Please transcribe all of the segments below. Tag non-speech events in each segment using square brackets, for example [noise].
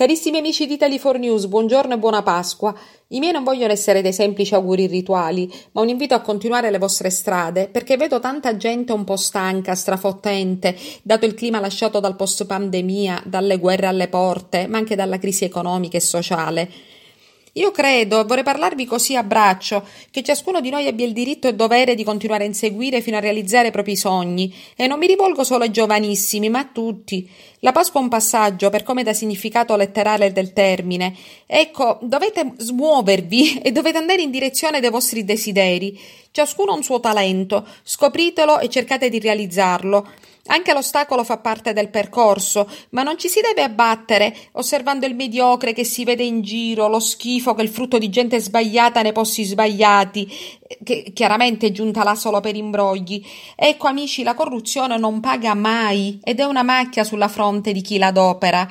Carissimi amici di Italy4 News, buongiorno e buona Pasqua. I miei non vogliono essere dei semplici auguri rituali, ma un invito a continuare le vostre strade, perché vedo tanta gente un po' stanca, strafottente, dato il clima lasciato dal post-pandemia, dalle guerre alle porte, ma anche dalla crisi economica e sociale. Io credo, vorrei parlarvi così a braccio, che ciascuno di noi abbia il diritto e dovere di continuare a inseguire fino a realizzare i propri sogni, e non mi rivolgo solo ai giovanissimi, ma a tutti. La Pasqua è un passaggio, per come da significato letterale del termine. Ecco, dovete smuovervi [laughs] e dovete andare in direzione dei vostri desideri. Ciascuno ha un suo talento, scopritelo e cercate di realizzarlo. Anche l'ostacolo fa parte del percorso, ma non ci si deve abbattere osservando il mediocre che si vede in giro, lo schifo che è il frutto di gente sbagliata nei posti sbagliati, che chiaramente è giunta là solo per imbrogli. Ecco amici, la corruzione non paga mai ed è una macchia sulla fronte di chi l'adopera.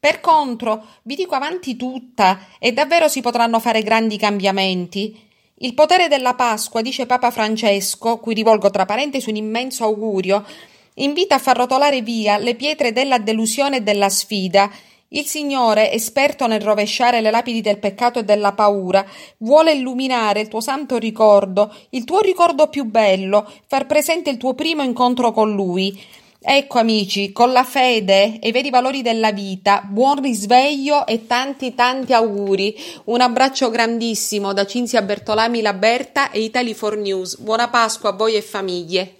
Per contro, vi dico avanti tutta, e davvero si potranno fare grandi cambiamenti. Il potere della Pasqua, dice Papa Francesco, cui rivolgo tra parentesi un immenso augurio, invita a far rotolare via le pietre della delusione e della sfida. Il Signore, esperto nel rovesciare le lapidi del peccato e della paura, vuole illuminare il tuo santo ricordo, il tuo ricordo più bello, far presente il tuo primo incontro con Lui. Ecco amici, con la fede e i veri valori della vita, buon risveglio e tanti tanti auguri. Un abbraccio grandissimo da Cinzia Bertolami Laberta e Italy 4 News. Buona Pasqua a voi e famiglie.